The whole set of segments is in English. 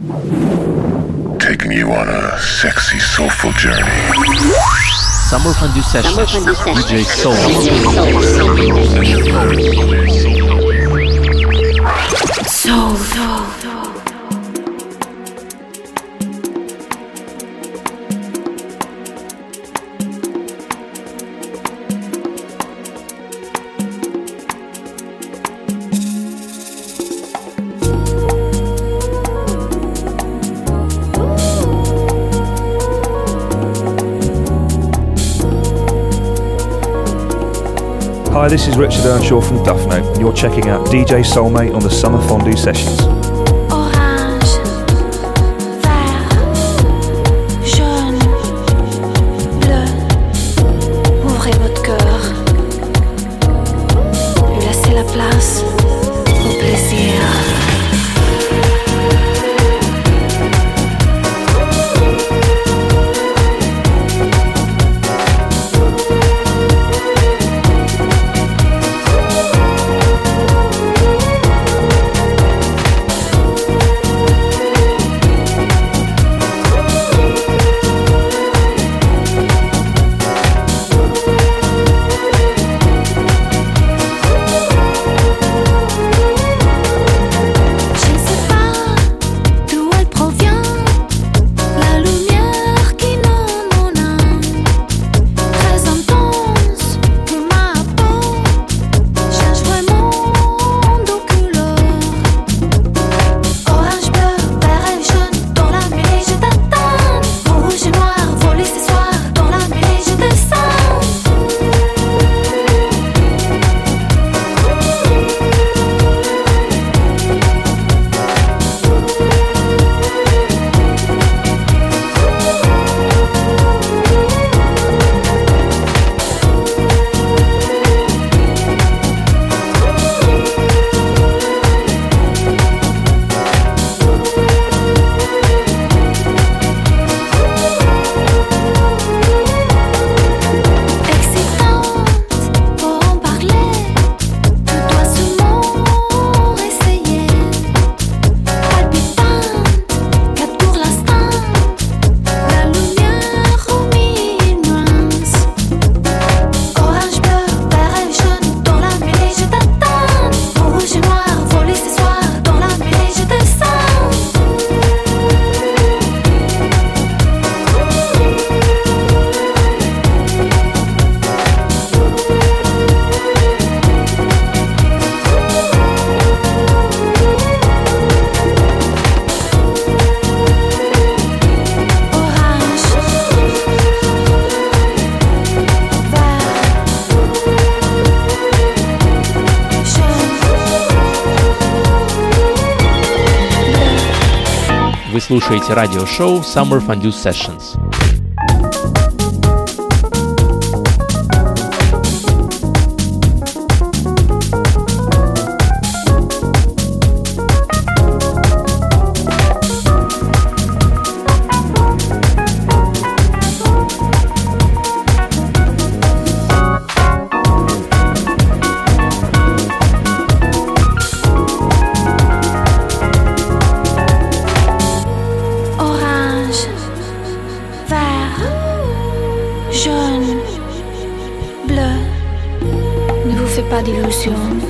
Taking you on a sexy, soulful journey. Summer Fondue Sessions, DJ Soul. Soul. Soul. Hi, this is Richard Earnshaw from Duff Note, and you're checking out DJ Soulmate on the Summer Fondue Sessions. радиошоу Summer Fondue Sessions. 就。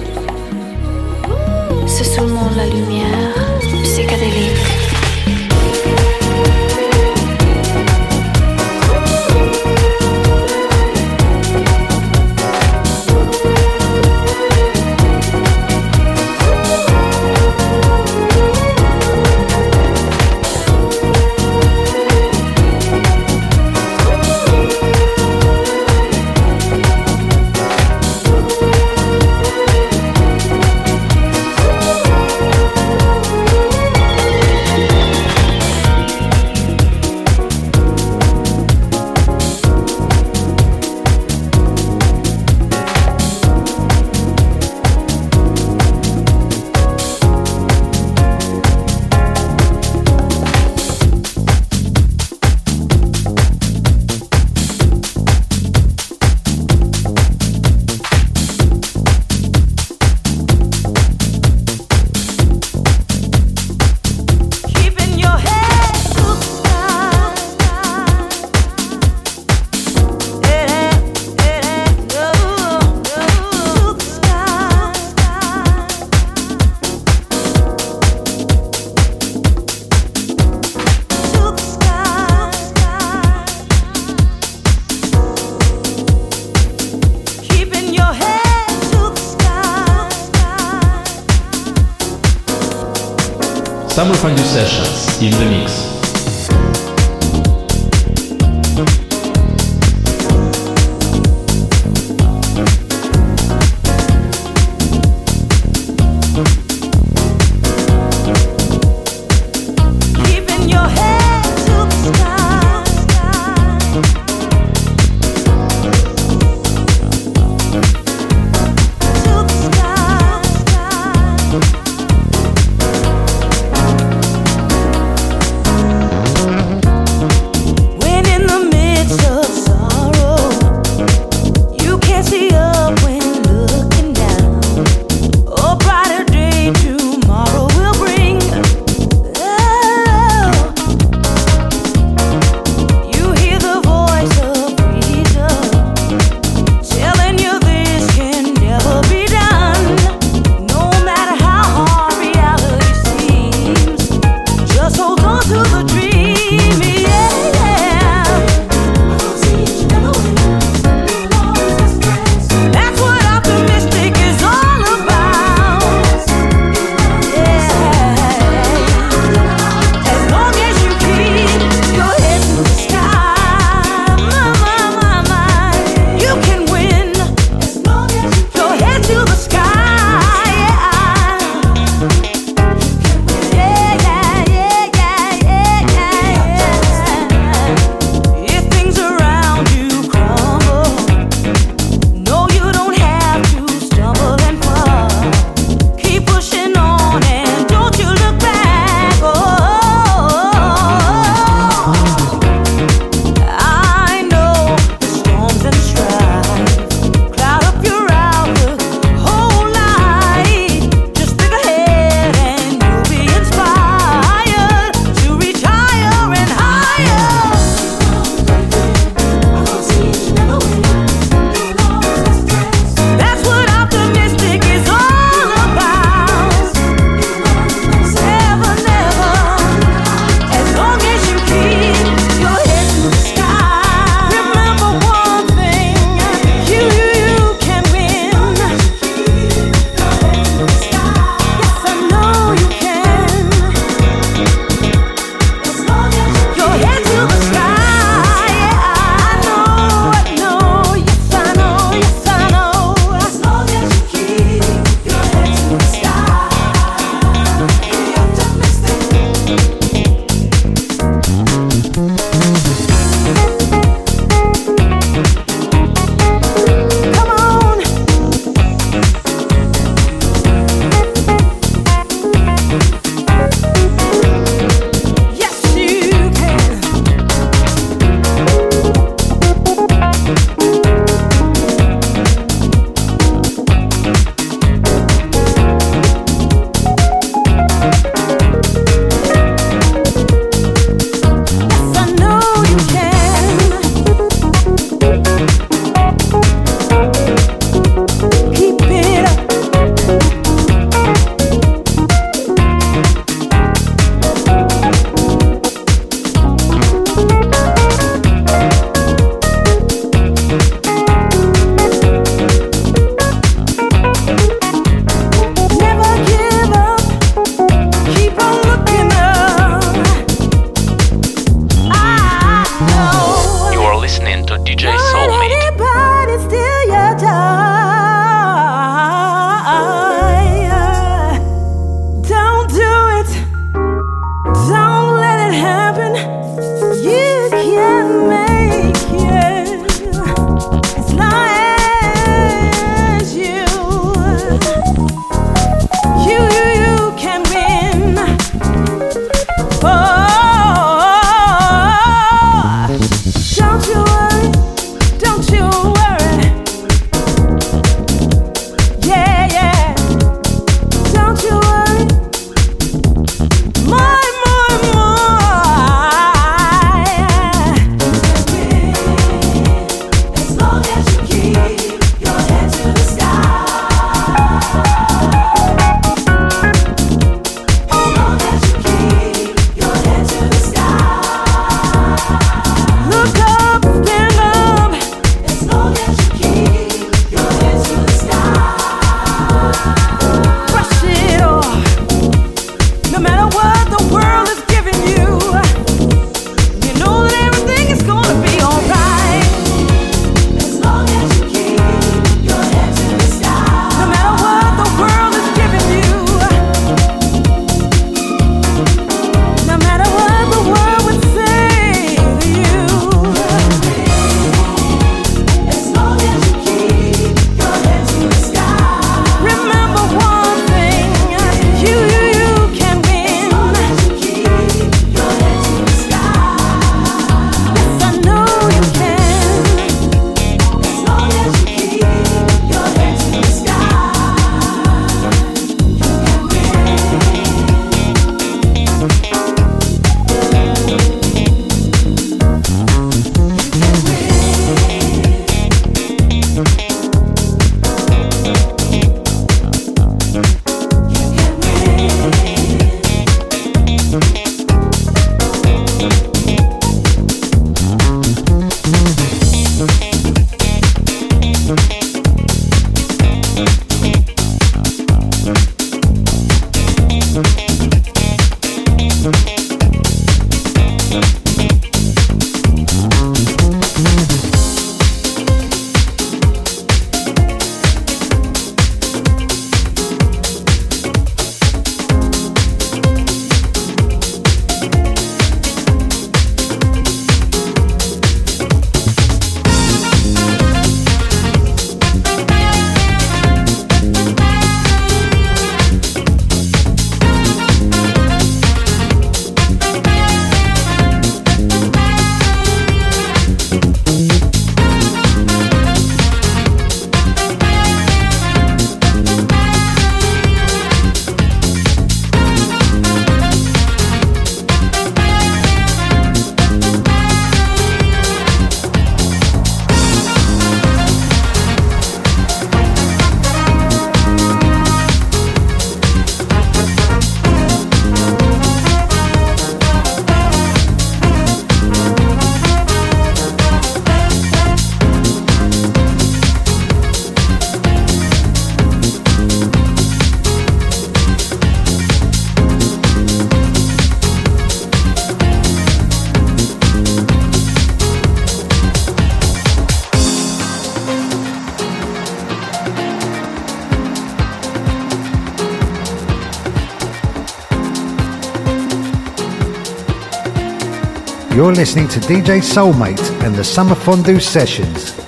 You're listening to DJ Soulmate and the Summer Fondue Sessions.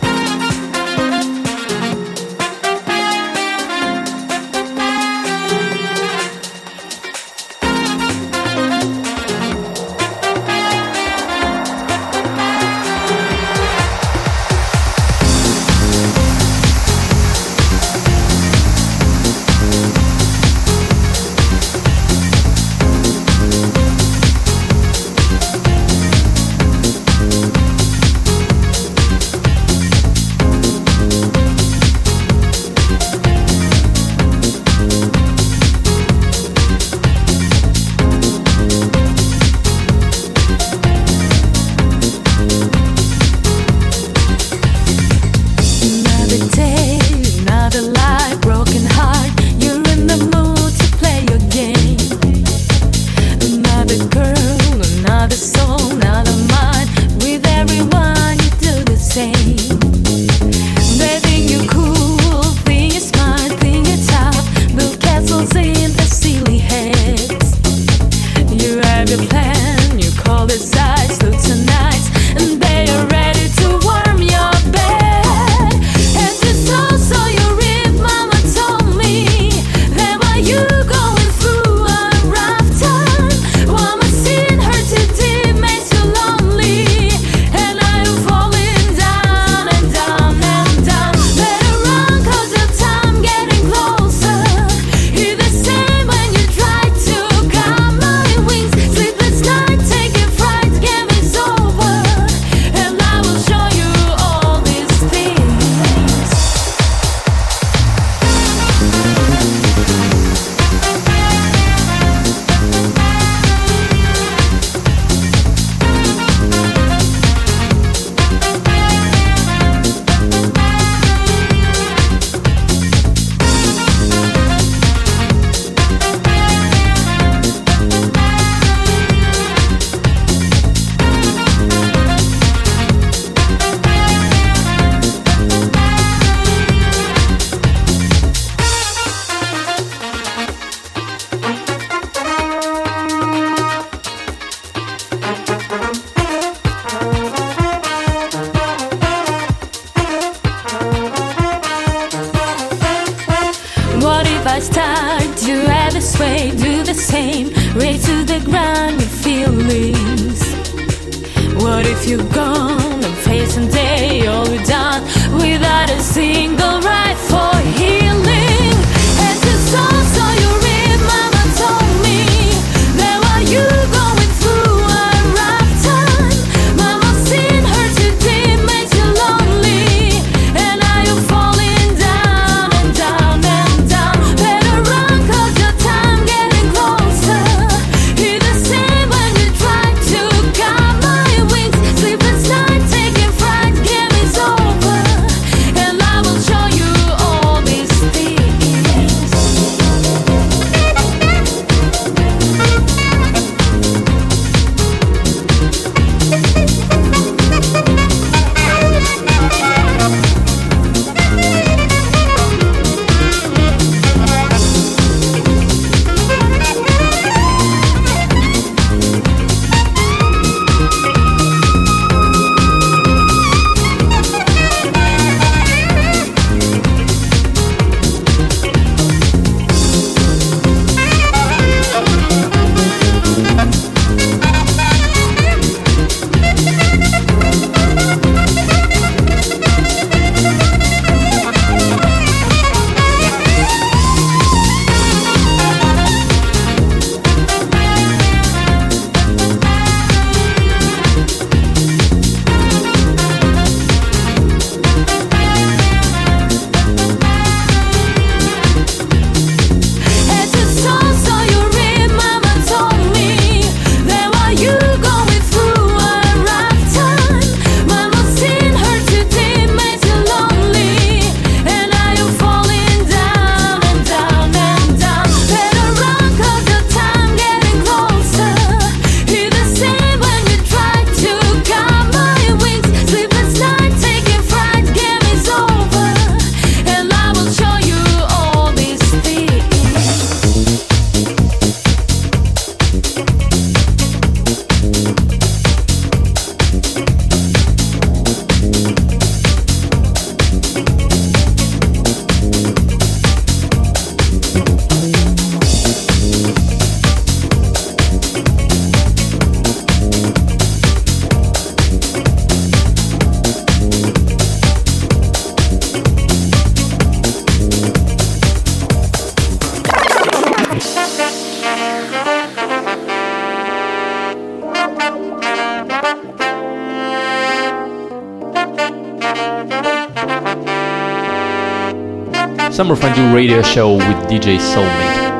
Summer Fondue Radio Show with DJ Soulmate.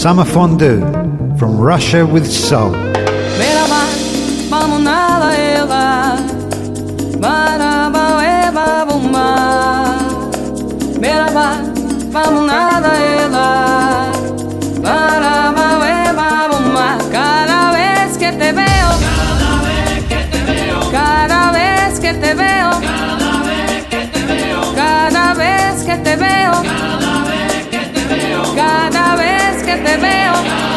Summer Fondue from Russia with Soul. Buma. Merhaba, mamunala ela, maraba eba buma. Cada vez que te veo, cada vez que te veo, cada vez que te veo, cada vez que te veo,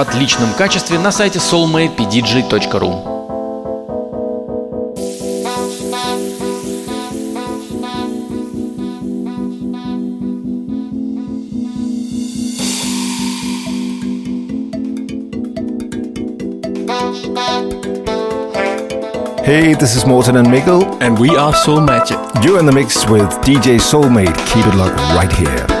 в отличном качестве на сайте soulmatepdj.ru. Hey, this is Morten and Mikkel. And we are Soul Magic. You're in the mix with DJ Soulmate. Keep it locked right here.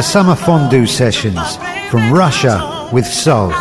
The Summer Fondue Sessions from Russia with Soul.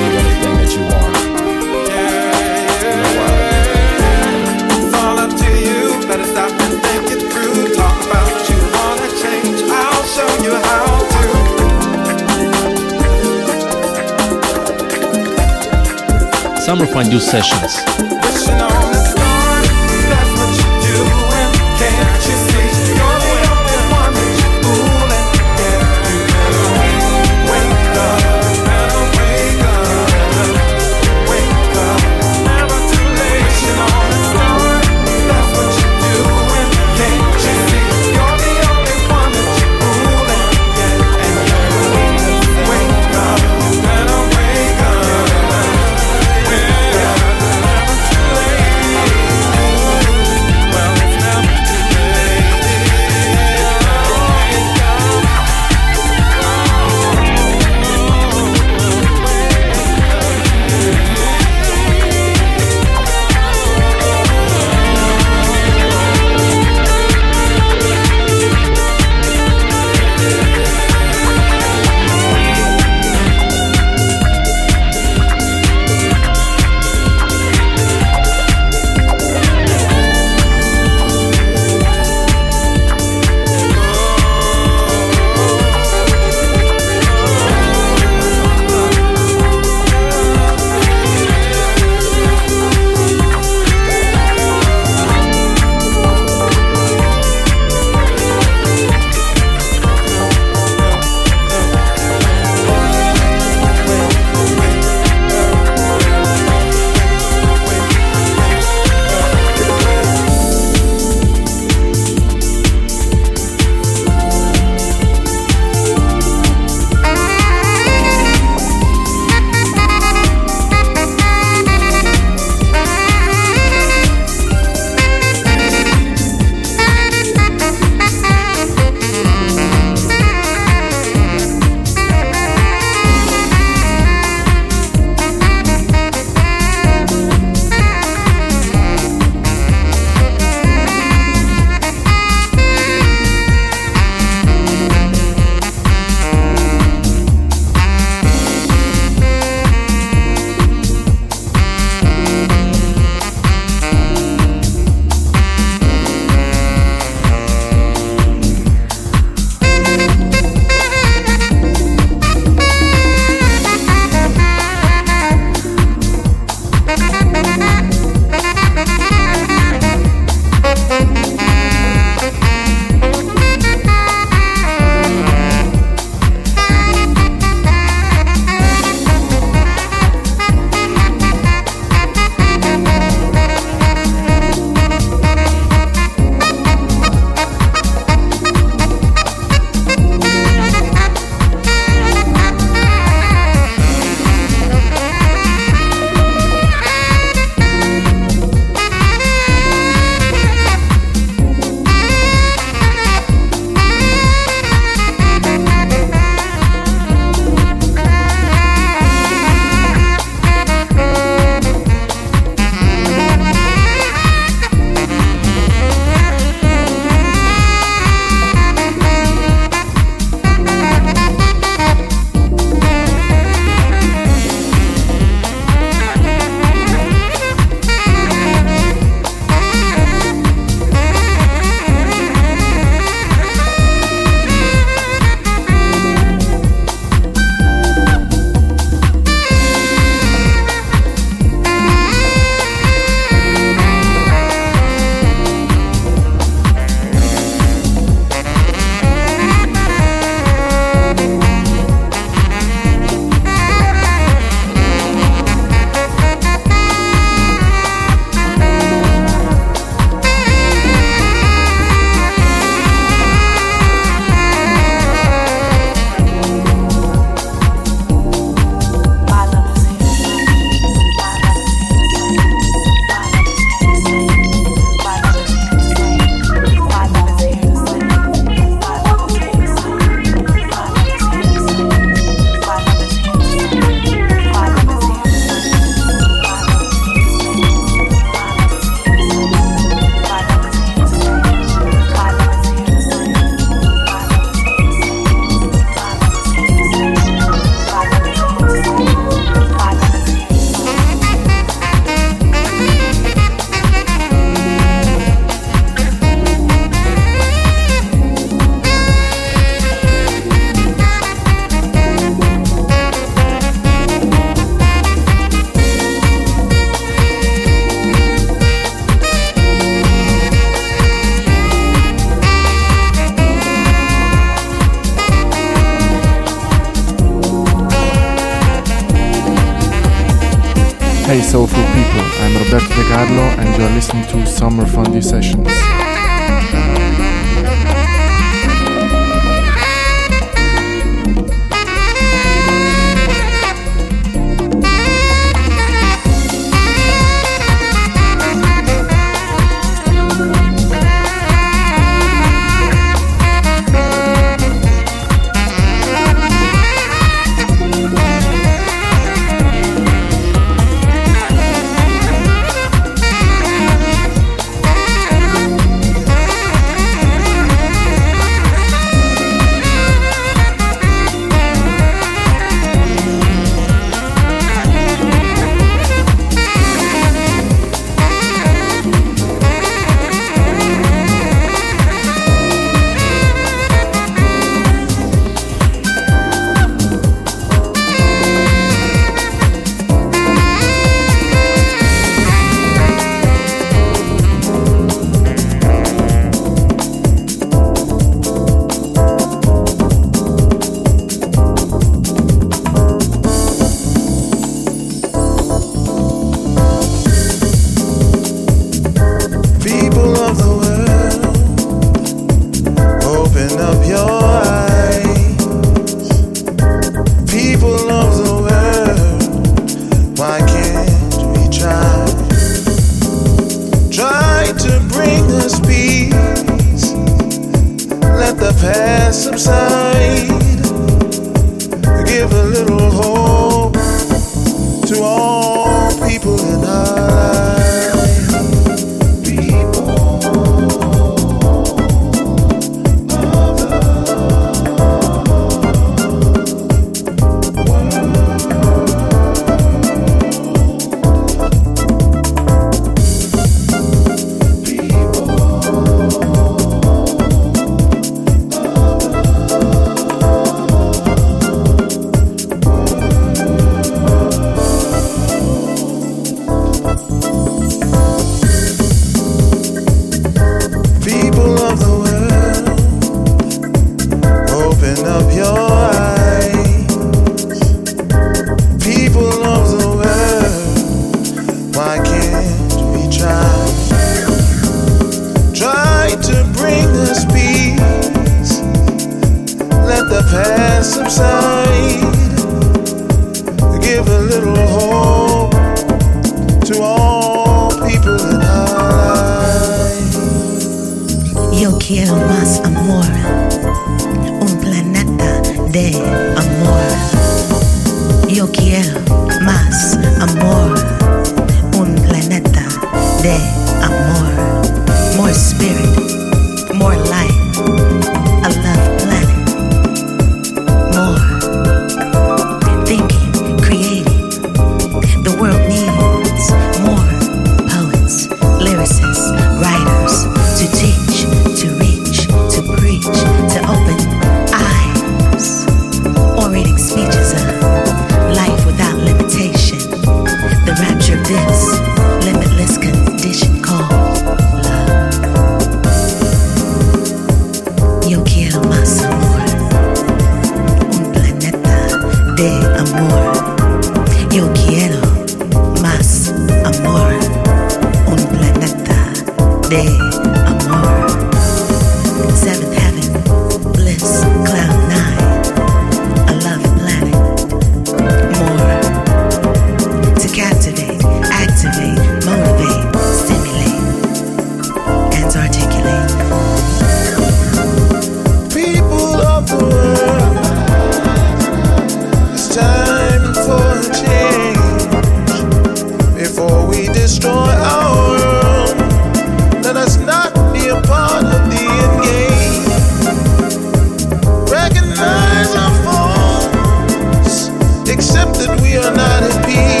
We are not at peace.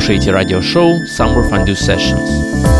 слушаете радиошоу Summer Fondue Sessions.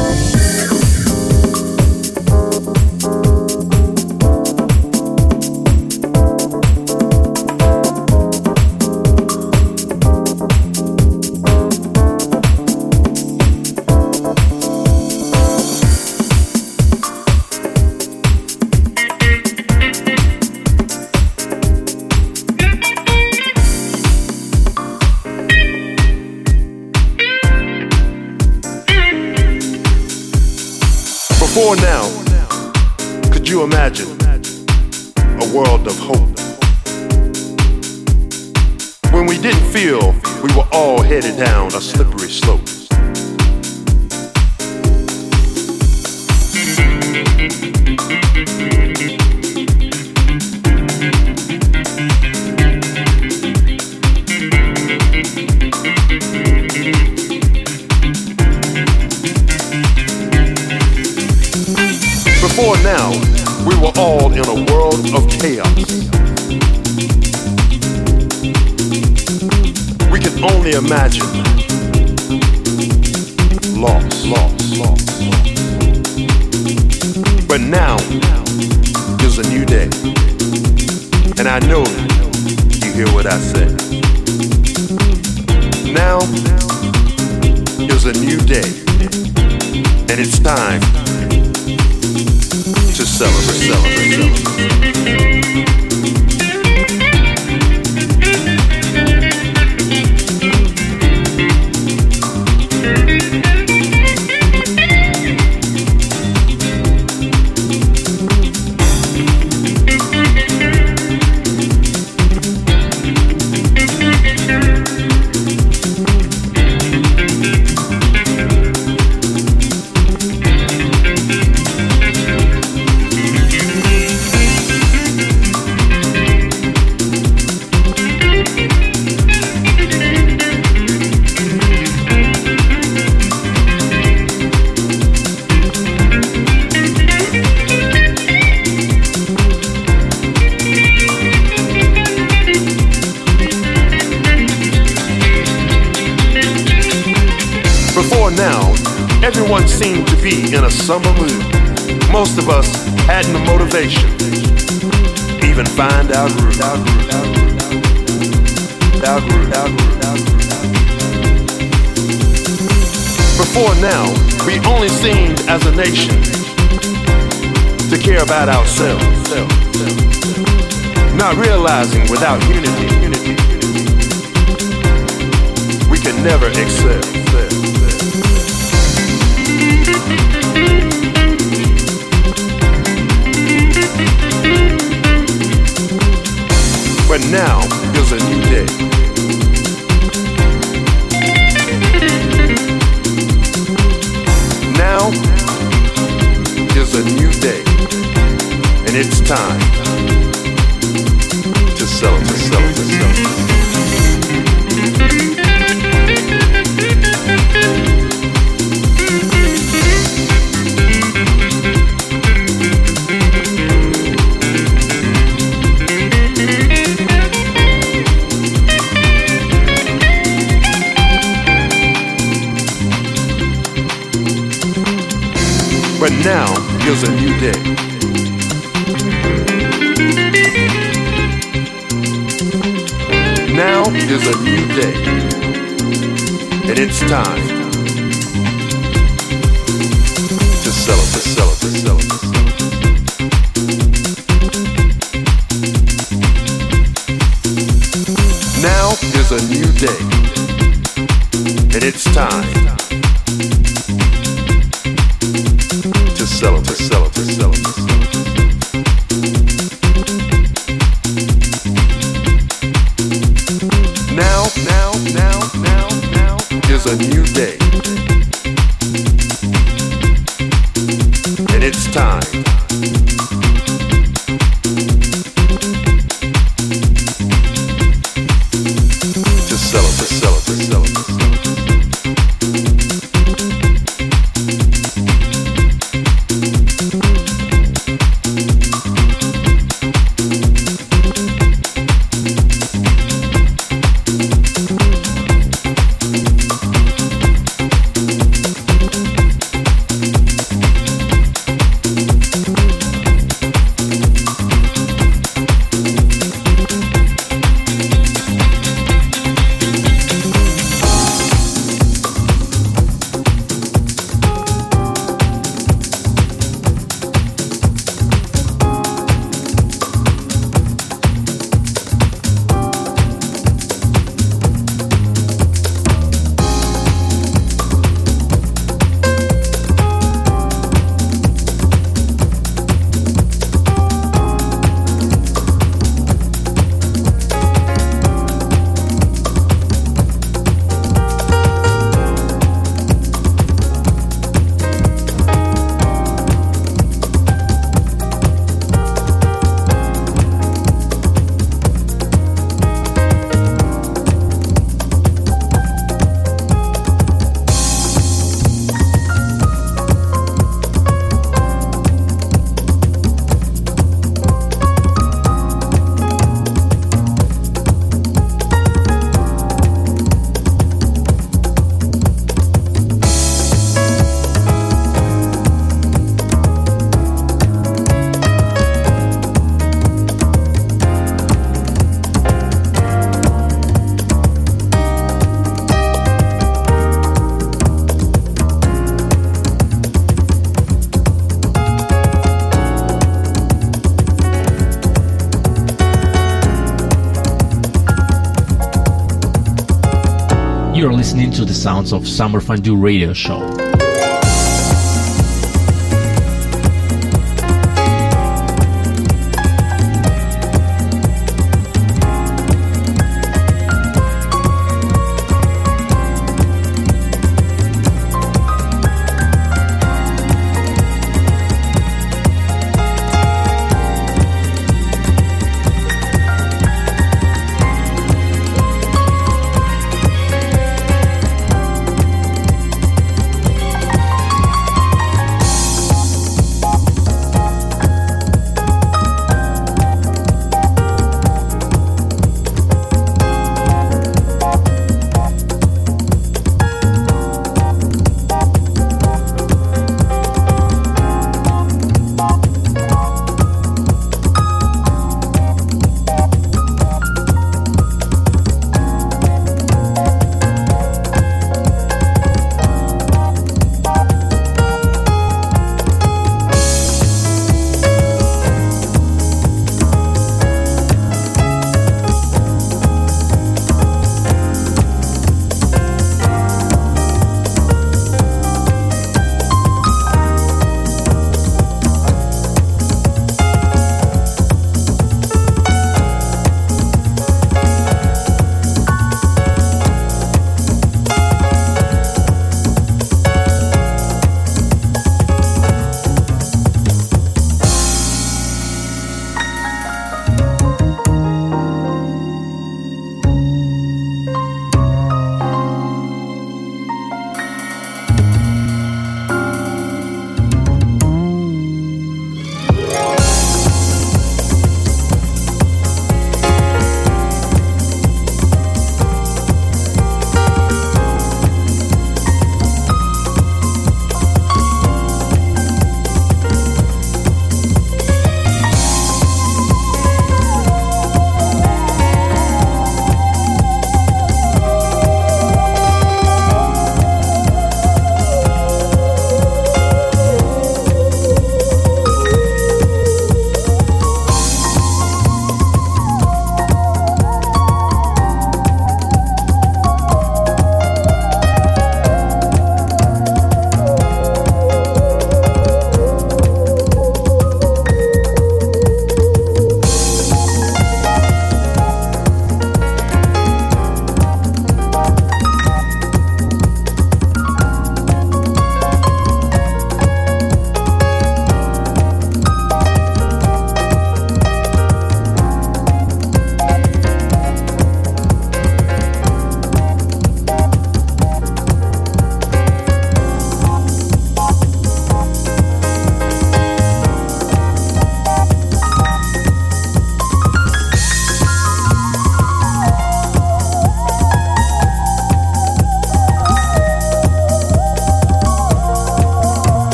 But now is a new day. Now is a new day, and it's time to celebrate, celebrate, celebrate. Now is a new day, and it's time. of Summer Fondue Radio Show.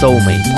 Soulmate.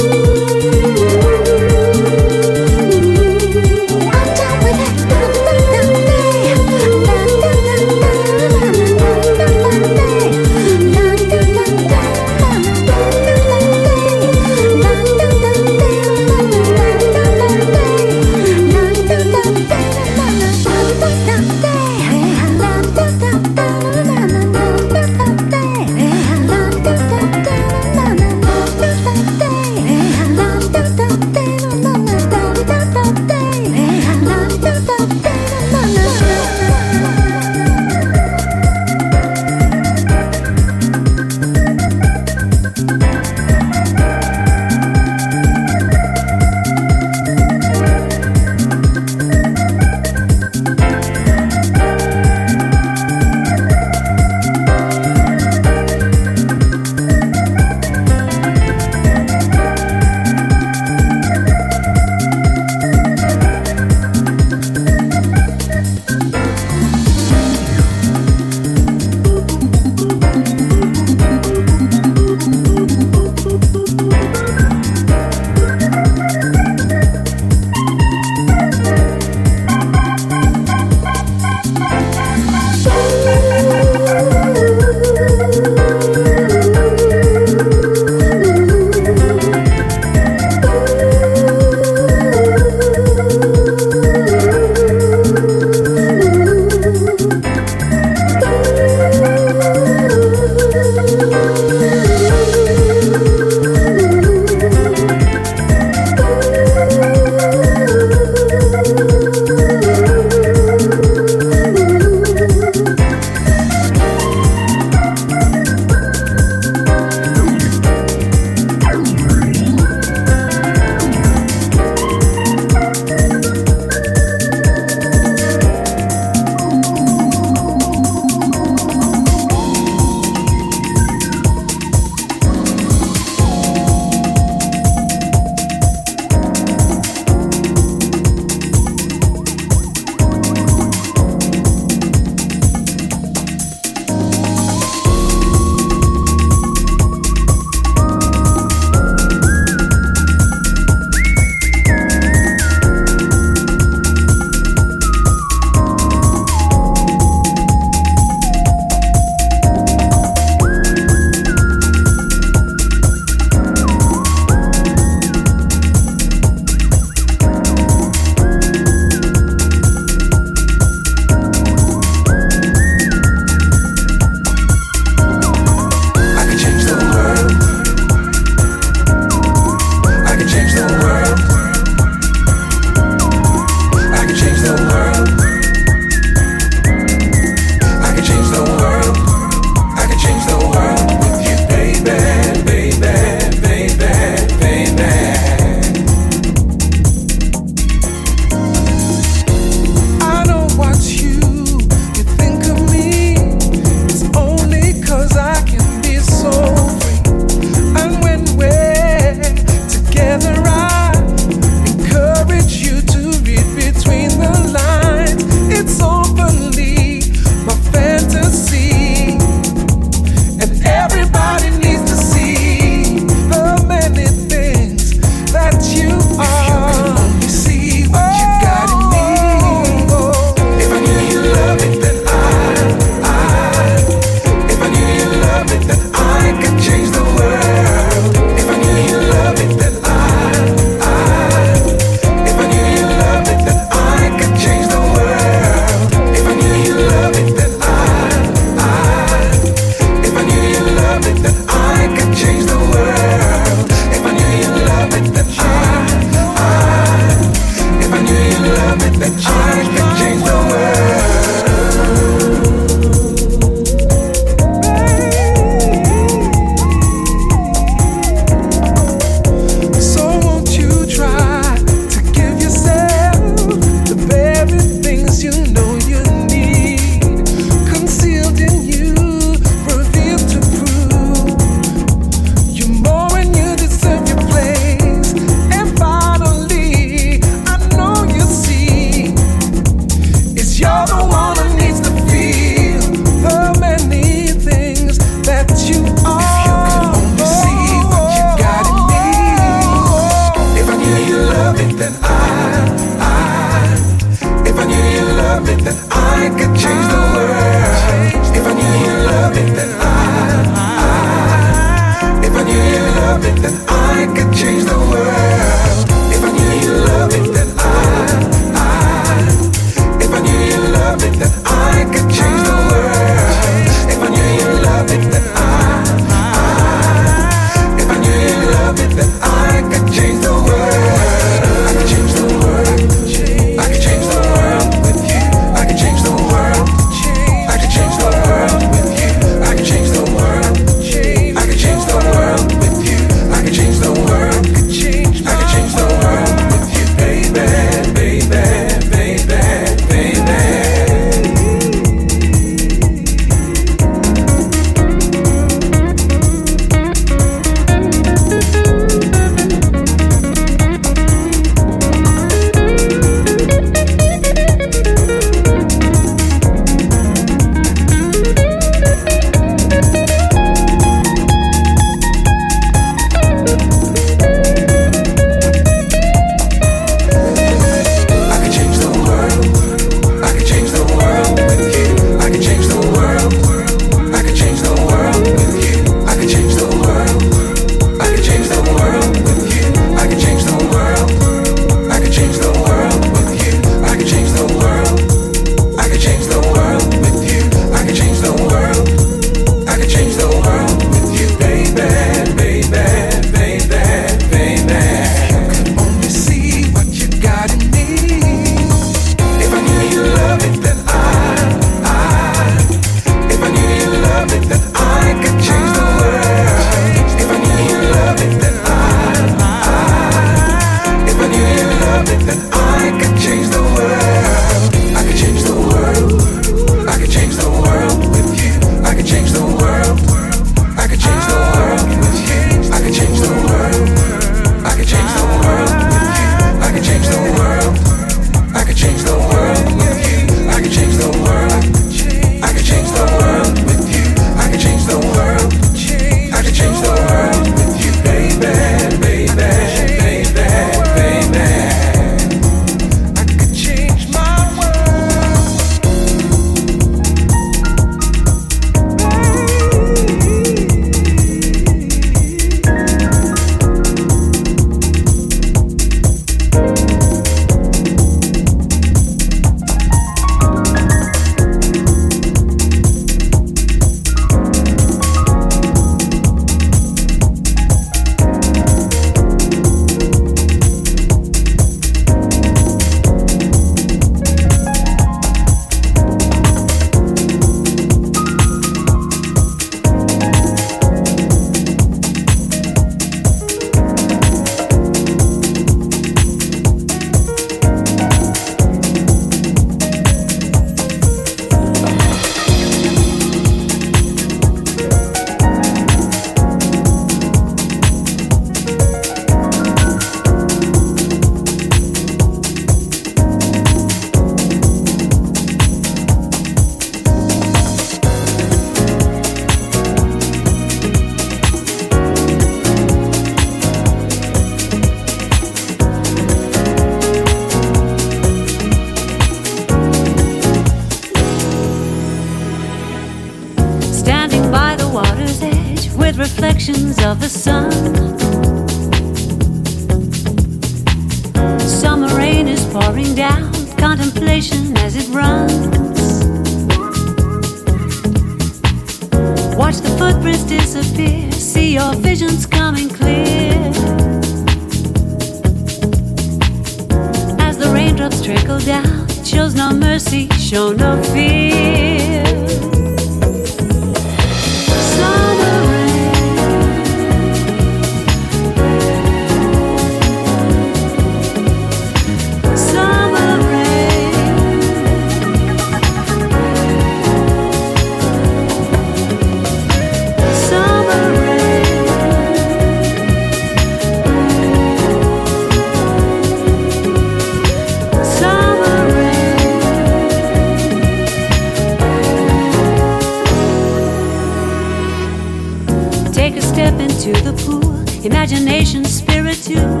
Into the pool, imagination, spirit too.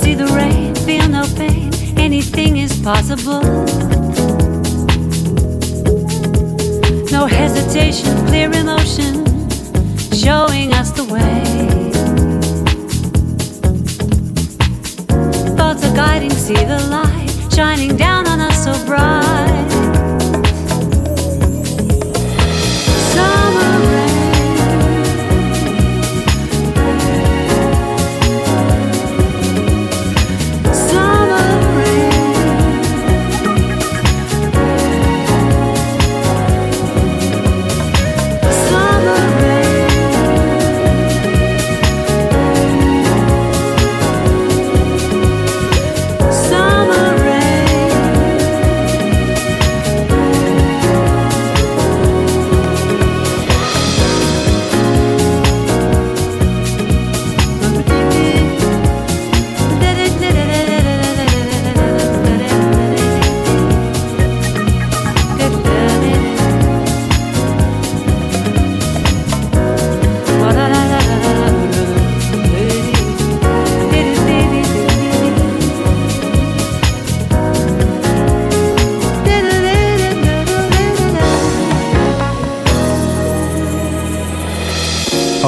See the rain, feel no pain, anything is possible. No hesitation, clear emotion, showing us the way. Thoughts are guiding, see the light shining down on us so bright.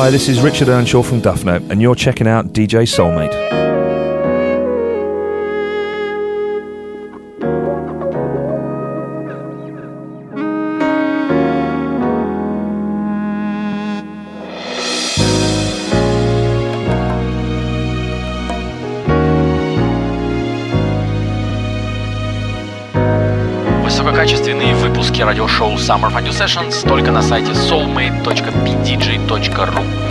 Hi, this is Richard Earnshaw from Duff and you're checking out DJ Soulmate. Summer Fun Sessions только на сайте soulmate.pdj.ru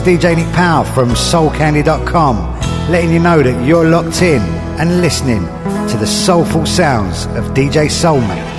is DJ Nick Power from soulcandy.com, letting you know that you're locked in and listening to the soulful sounds of DJ Soulmate.